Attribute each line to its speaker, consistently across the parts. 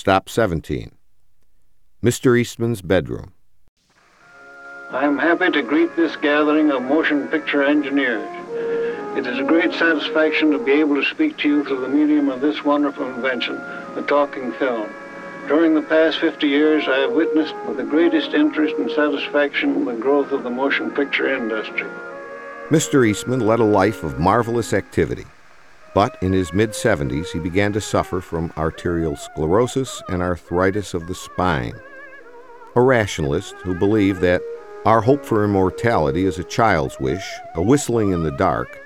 Speaker 1: Stop 17. Mr. Eastman's bedroom.
Speaker 2: I am happy to greet this gathering of motion picture engineers. It is a great satisfaction to be able to speak to you through the medium of this wonderful invention, the talking film. During the past 50 years, I have witnessed with the greatest interest and satisfaction the growth of the motion picture industry.
Speaker 1: Mr. Eastman led a life of marvelous activity, but in his mid 70s he began to suffer from arterial sclerosis and arthritis of the spine. A rationalist who believed that our hope for immortality is a child's wish, a whistling in the dark,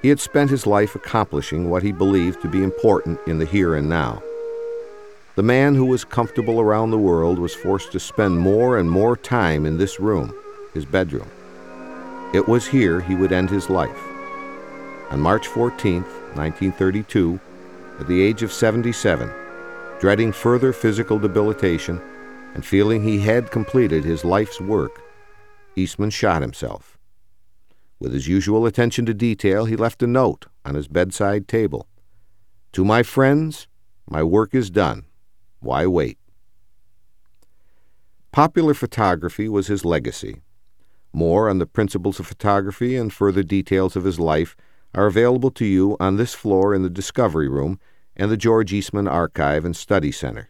Speaker 1: he had spent his life accomplishing what he believed to be important in the here and now. The man who was comfortable around the world was forced to spend more and more time in this room, his bedroom. It was here he would end his life. On March 14, 1932, at the age of 77, dreading further physical debilitation and feeling he had completed his life's work, Eastman shot himself. With his usual attention to detail, he left a note on his bedside table. To my friends, my work is done. Why wait? Popular photography was his legacy. More on the principles of photography and further details of his life are available to you on this floor in the Discovery Room and the George Eastman Archive and Study Center.